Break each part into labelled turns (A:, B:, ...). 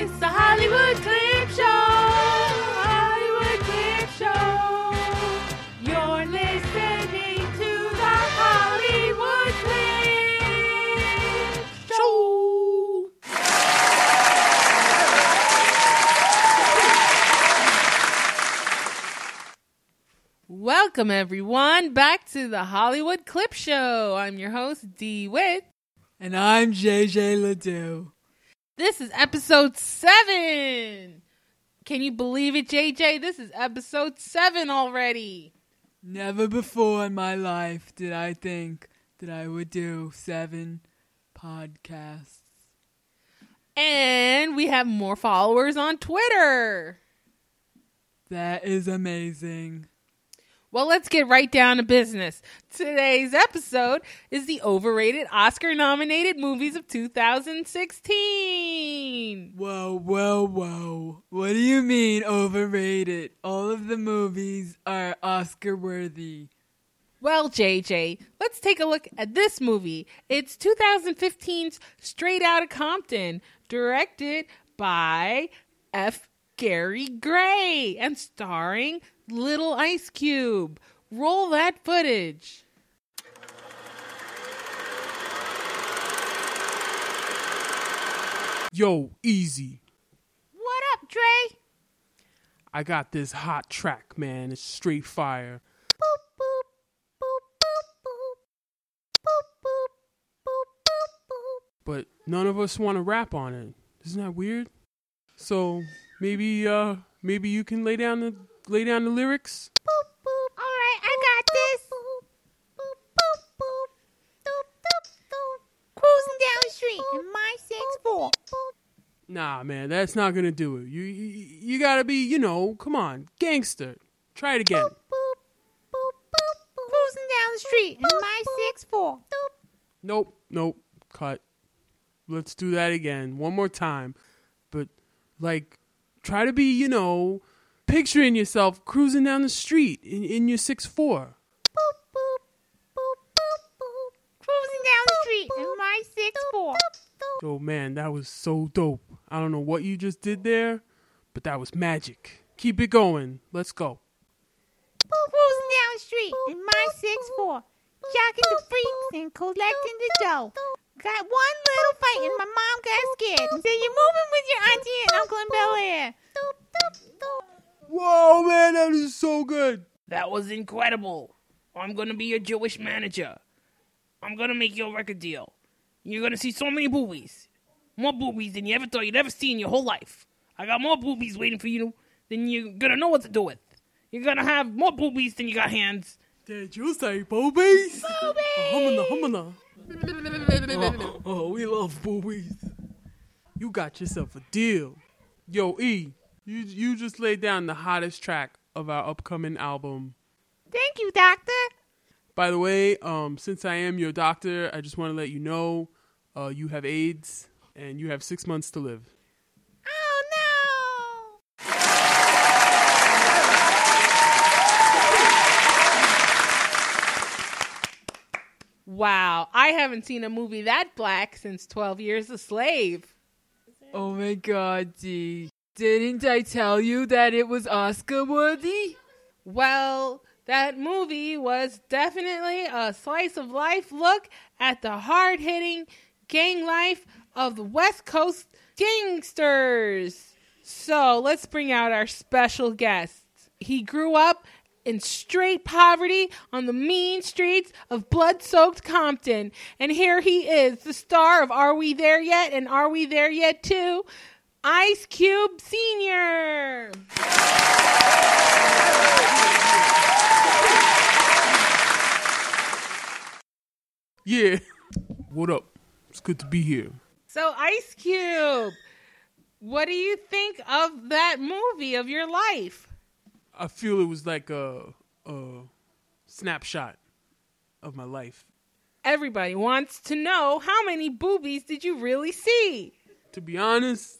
A: It's the Hollywood Clip Show. Hollywood Clip Show. You're listening to the Hollywood Clip Show. Welcome everyone back to the Hollywood Clip Show. I'm your host Dee Wits.
B: And I'm JJ Ledoux.
A: This is episode seven. Can you believe it, JJ? This is episode seven already.
B: Never before in my life did I think that I would do seven podcasts.
A: And we have more followers on Twitter.
B: That is amazing.
A: Well, let's get right down to business. Today's episode is the overrated Oscar nominated movies of 2016.
B: Whoa, whoa, whoa. What do you mean overrated? All of the movies are Oscar worthy.
A: Well, JJ, let's take a look at this movie. It's 2015's Straight Outta Compton, directed by F. Gary Gray and starring Little Ice Cube. Roll that footage.
C: Yo, easy.
A: What up, Dre?
C: I got this hot track, man. It's straight fire.
A: Boop, boop, boop.
C: But none of us want to rap on it. Isn't that weird? So maybe uh maybe you can lay down the lay down the lyrics?
A: Boop, boop. All right, I got this. Boop, boop, boop. Doop, doop, doop. Cruising down the street in my six four.
C: Nah, man, that's not gonna do it. You you, you gotta be, you know, come on, gangster. Try it again.
A: Cruising down the street in my six four.
C: Nope, nope, cut. Let's do that again, one more time. But like, try to be, you know, picturing yourself cruising down the street in, in your six four.
A: Cruising down the street in my six four.
C: Oh man, that was so dope. I don't know what you just did there, but that was magic. Keep it going. Let's go.
A: Cruising down the street in my six four. Jacking the freaks and collecting the dough. Got one little fight and my mom got scared and said, You're moving with your auntie and uncle in Bel Air.
C: Whoa, man, that is so good.
D: That was incredible. I'm gonna be your Jewish manager. I'm gonna make you a record deal. You're gonna see so many boobies. More boobies than you ever thought you'd ever see in your whole life. I got more boobies waiting for you than you're gonna know what to do with. You're gonna have more boobies than you got hands.
C: Did you say boobies? Boobies! Oh, humana, humana. Oh, oh, oh, we love boobies. You got yourself a deal. Yo, E, you you just laid down the hottest track of our upcoming album.
A: Thank you, Doctor.
C: By the way, um, since I am your doctor, I just want to let you know uh, you have AIDS and you have six months to live.
A: Oh no! Wow, I haven't seen a movie that black since 12 Years a Slave.
B: Oh my god, Dee. Didn't I tell you that it was Oscar worthy?
A: Well, that movie was definitely a slice of life look at the hard hitting gang life of the West Coast gangsters. So let's bring out our special guest. He grew up in straight poverty on the mean streets of blood soaked Compton. And here he is, the star of Are We There Yet? and Are We There Yet Too? Ice Cube Sr.
C: Yeah. What up? It's good to be here.
A: So, Ice Cube, what do you think of that movie of your life?
C: I feel it was like a, a snapshot of my life.
A: Everybody wants to know how many boobies did you really see?
C: To be honest,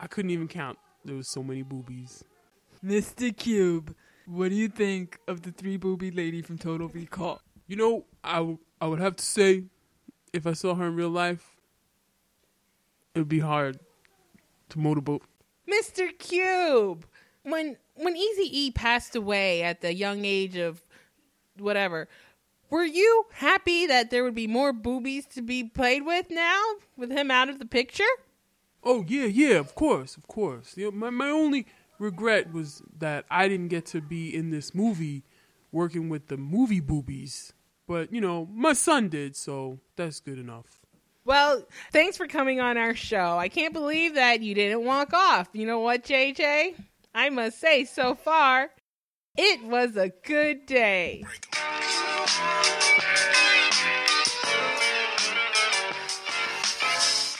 C: I couldn't even count. There was so many boobies.
B: Mr. Cube, what do you think of the three booby lady from Total Recall?
C: You know, I, w- I would have to say, if I saw her in real life, it would be hard to motorboat.
A: Mr. Cube. When when Easy E passed away at the young age of whatever, were you happy that there would be more boobies to be played with now with him out of the picture?
C: Oh yeah, yeah, of course, of course. You know, my my only regret was that I didn't get to be in this movie working with the movie boobies. But you know, my son did, so that's good enough.
A: Well, thanks for coming on our show. I can't believe that you didn't walk off. You know what, JJ? I must say, so far, it was a good day.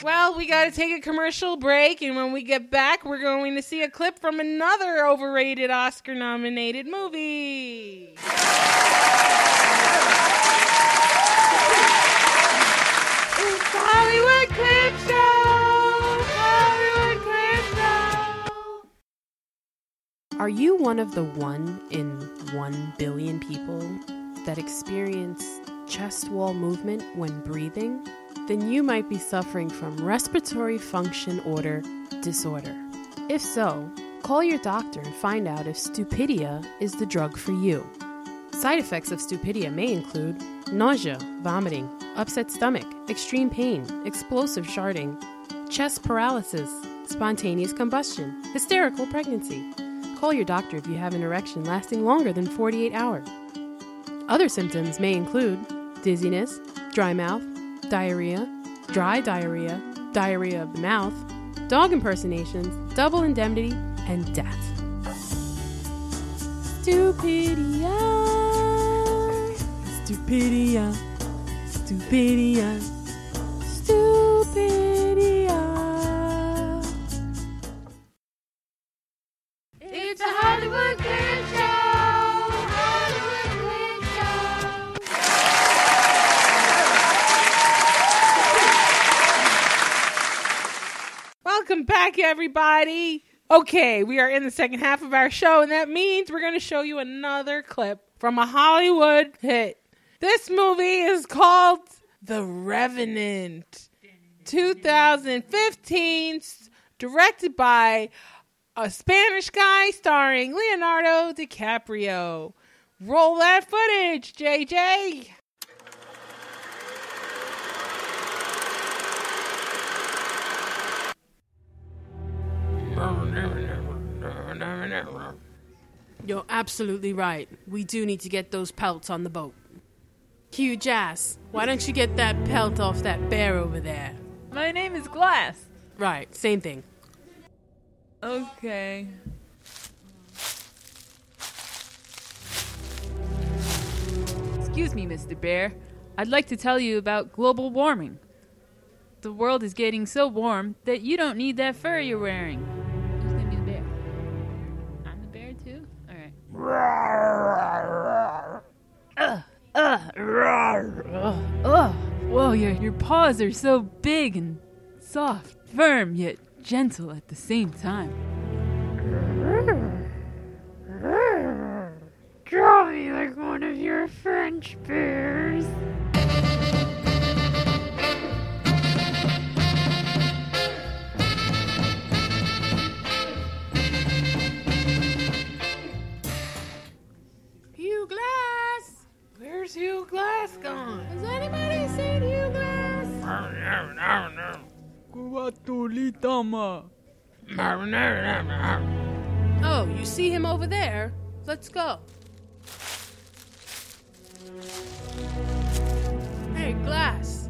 A: Well, we got to take a commercial break, and when we get back, we're going to see a clip from another overrated Oscar nominated movie. It's Hollywood Clip Show! Hollywood Clip Show!
E: Are you one of the one in one billion people that experience chest wall movement when breathing? Then you might be suffering from respiratory function order disorder. If so, call your doctor and find out if Stupidia is the drug for you. Side effects of Stupidia may include nausea, vomiting, upset stomach, extreme pain, explosive sharding, chest paralysis, spontaneous combustion, hysterical pregnancy. Call your doctor if you have an erection lasting longer than 48 hours. Other symptoms may include dizziness, dry mouth, diarrhea, dry diarrhea, diarrhea of the mouth, dog impersonations, double indemnity, and death. Stupidia, Stupidia, Stupidia.
A: Everybody. Okay, we are in the second half of our show, and that means we're going to show you another clip from a Hollywood hit. This movie is called The Revenant, 2015, directed by a Spanish guy starring Leonardo DiCaprio. Roll that footage, JJ.
E: You're absolutely right. We do need to get those pelts on the boat. Hugh Jass, why don't you get that pelt off that bear over there?
B: My name is Glass.
E: Right, same thing.
B: Okay. Excuse me, Mr. Bear. I'd like to tell you about global warming. The world is getting so warm that you don't need that fur you're wearing. Alright. Ugh, ugh, rawr, ugh, ugh. Whoa, your, your paws are so big and soft, firm, yet gentle at the same time.
A: Draw me like one of your French bears.
B: Kuatulitama.
E: Oh, you see him over there? Let's go. Hey, Glass.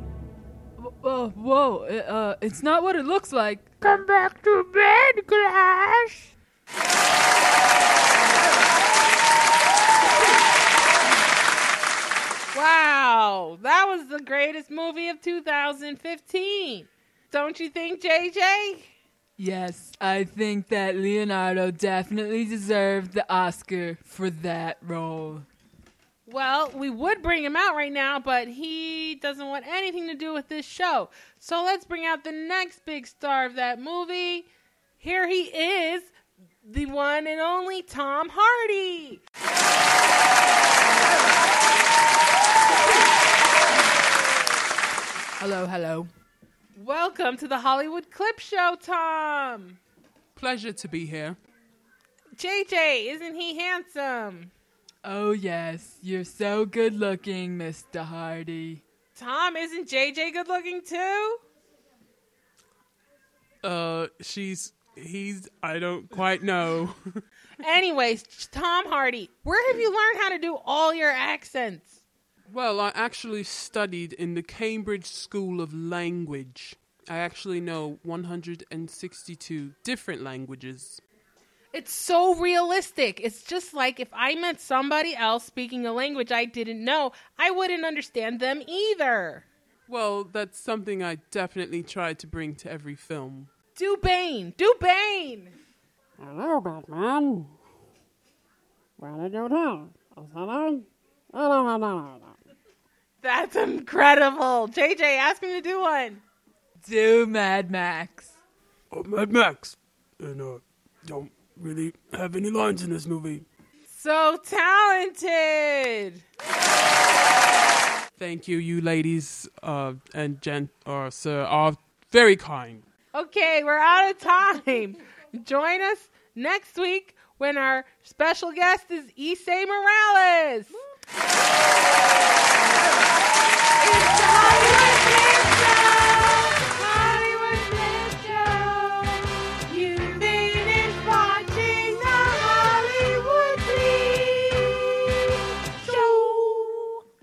B: Uh, whoa, uh, it's not what it looks like.
A: Come back to bed, Glass. Wow, that was the greatest movie of 2015. Don't you think, JJ?
B: Yes, I think that Leonardo definitely deserved the Oscar for that role.
A: Well, we would bring him out right now, but he doesn't want anything to do with this show. So let's bring out the next big star of that movie. Here he is, the one and only Tom Hardy.
B: Hello, hello.
A: Welcome to the Hollywood Clip Show, Tom.
C: Pleasure to be here.
A: JJ, isn't he handsome?
B: Oh, yes. You're so good looking, Mr. Hardy.
A: Tom, isn't JJ good looking too?
C: Uh, she's he's I don't quite know.
A: Anyways, Tom Hardy, where have you learned how to do all your accents?
C: well, I actually studied in the Cambridge School of Language. I actually know 162 different languages.
A: It's so realistic. It's just like if I met somebody else speaking a language I didn't know, I wouldn't understand them either.
C: Well, that's something I definitely try to bring to every film.
A: Do Bane. Do Bane.
F: Hello, Batman. Did you do?
A: That's incredible. JJ, ask him to do one.
B: Do Mad Max.
C: Oh, Mad Max. And uh, don't really have any lines in this movie.
A: So talented.
C: Thank you, you ladies uh, and gent or sir are very kind.
A: Okay, we're out of time. Join us next week when our special guest is Issei Morales. It's